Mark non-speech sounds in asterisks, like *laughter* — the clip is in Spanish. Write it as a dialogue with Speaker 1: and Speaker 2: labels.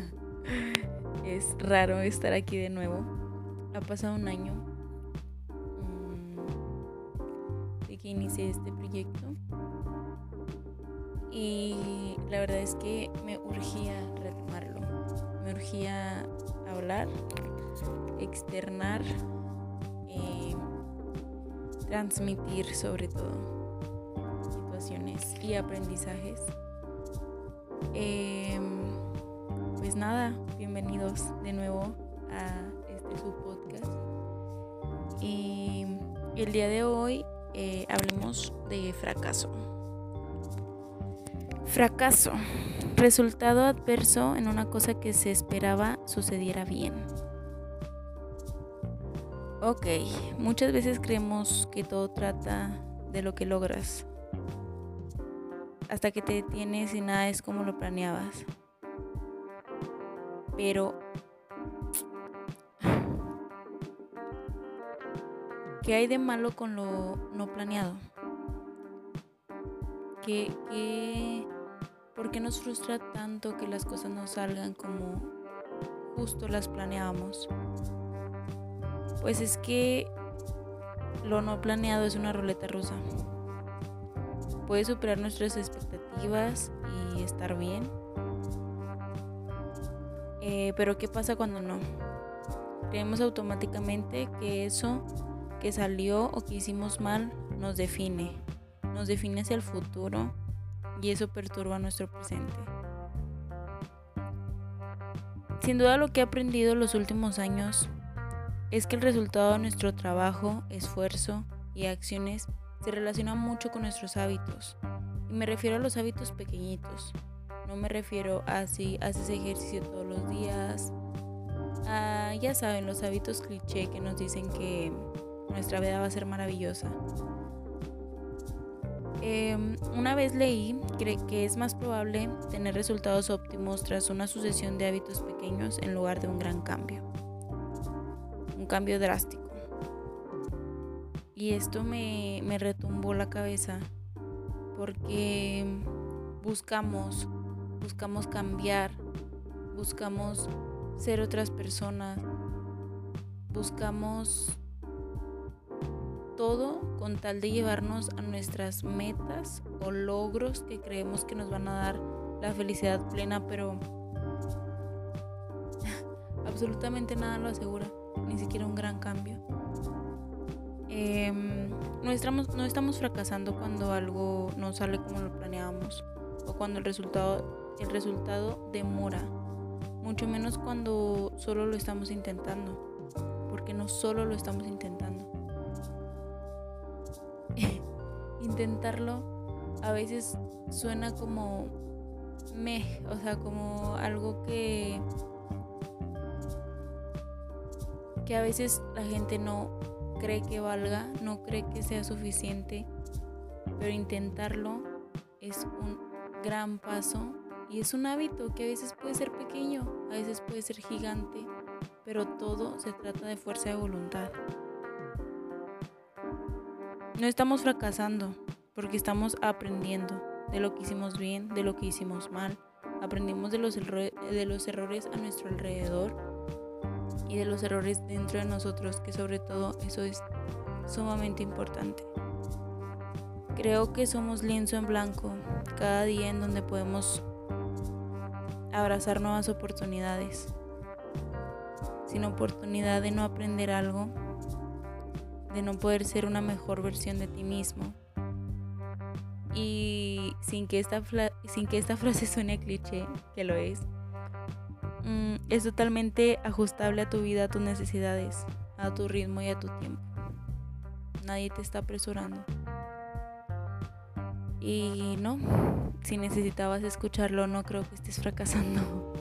Speaker 1: *laughs* raro estar aquí de nuevo. Ha pasado un año mm, de que inicié este proyecto. Y la verdad es que me urgía retomarlo. Me urgía hablar, externar, eh, transmitir sobre todo situaciones y aprendizajes. Em, nada, bienvenidos de nuevo a este su podcast. Y el día de hoy eh, hablemos de fracaso. Fracaso. Resultado adverso en una cosa que se esperaba sucediera bien. Ok, muchas veces creemos que todo trata de lo que logras. Hasta que te detienes y nada es como lo planeabas. Pero... ¿Qué hay de malo con lo no planeado? ¿Qué, ¿Por qué nos frustra tanto que las cosas no salgan como justo las planeábamos? Pues es que lo no planeado es una ruleta rusa. Puede superar nuestras expectativas y estar bien eh, pero ¿qué pasa cuando no? Creemos automáticamente que eso que salió o que hicimos mal nos define, nos define hacia el futuro y eso perturba nuestro presente. Sin duda lo que he aprendido los últimos años es que el resultado de nuestro trabajo, esfuerzo y acciones se relaciona mucho con nuestros hábitos. Y me refiero a los hábitos pequeñitos, no me refiero a si haces ejercicio todos los días. ya saben, los hábitos cliché que nos dicen que nuestra vida va a ser maravillosa. Em, una vez leí que es más probable tener resultados óptimos tras una sucesión de hábitos pequeños en lugar de un gran cambio. Un cambio drástico. Y esto me, me retumbó la cabeza porque buscamos buscamos cambiar, buscamos ser otras personas, buscamos todo con tal de llevarnos a nuestras metas o logros que creemos que nos van a dar la felicidad plena, pero *laughs* absolutamente nada lo asegura, ni siquiera un gran cambio. Em, no, estamos, no estamos fracasando cuando algo no sale como lo planeábamos o cuando el resultado el resultado demora, mucho menos cuando solo lo estamos intentando, porque no solo lo estamos intentando. *laughs* Intentarlo a veces suena como me, o sea, como algo que que a veces la gente no cree que valga, no cree que sea suficiente, pero intentarlo es un gran paso y es un hábito que a veces puede ser pequeño, a veces puede ser gigante, pero todo se trata de fuerza de voluntad. No estamos fracasando porque estamos aprendiendo de lo que hicimos bien, de lo que hicimos mal. Aprendimos de los, de los errores a nuestro alrededor y de los errores dentro de nosotros, que sobre todo eso es sumamente importante. Creo que somos lienzo en blanco cada día en donde podemos abrazar nuevas oportunidades, sin oportunidad de no aprender algo, de no poder ser una mejor versión de ti mismo. Y sin que esta, sin que esta *laughs* frase suene cliché, que lo es, mm, es totalmente ajustable a tu vida, a tus necesidades, a tu ritmo y a tu tiempo. Nadie te está apresurando. Y no, si necesitabas escucharlo, no creo que estés fracasando.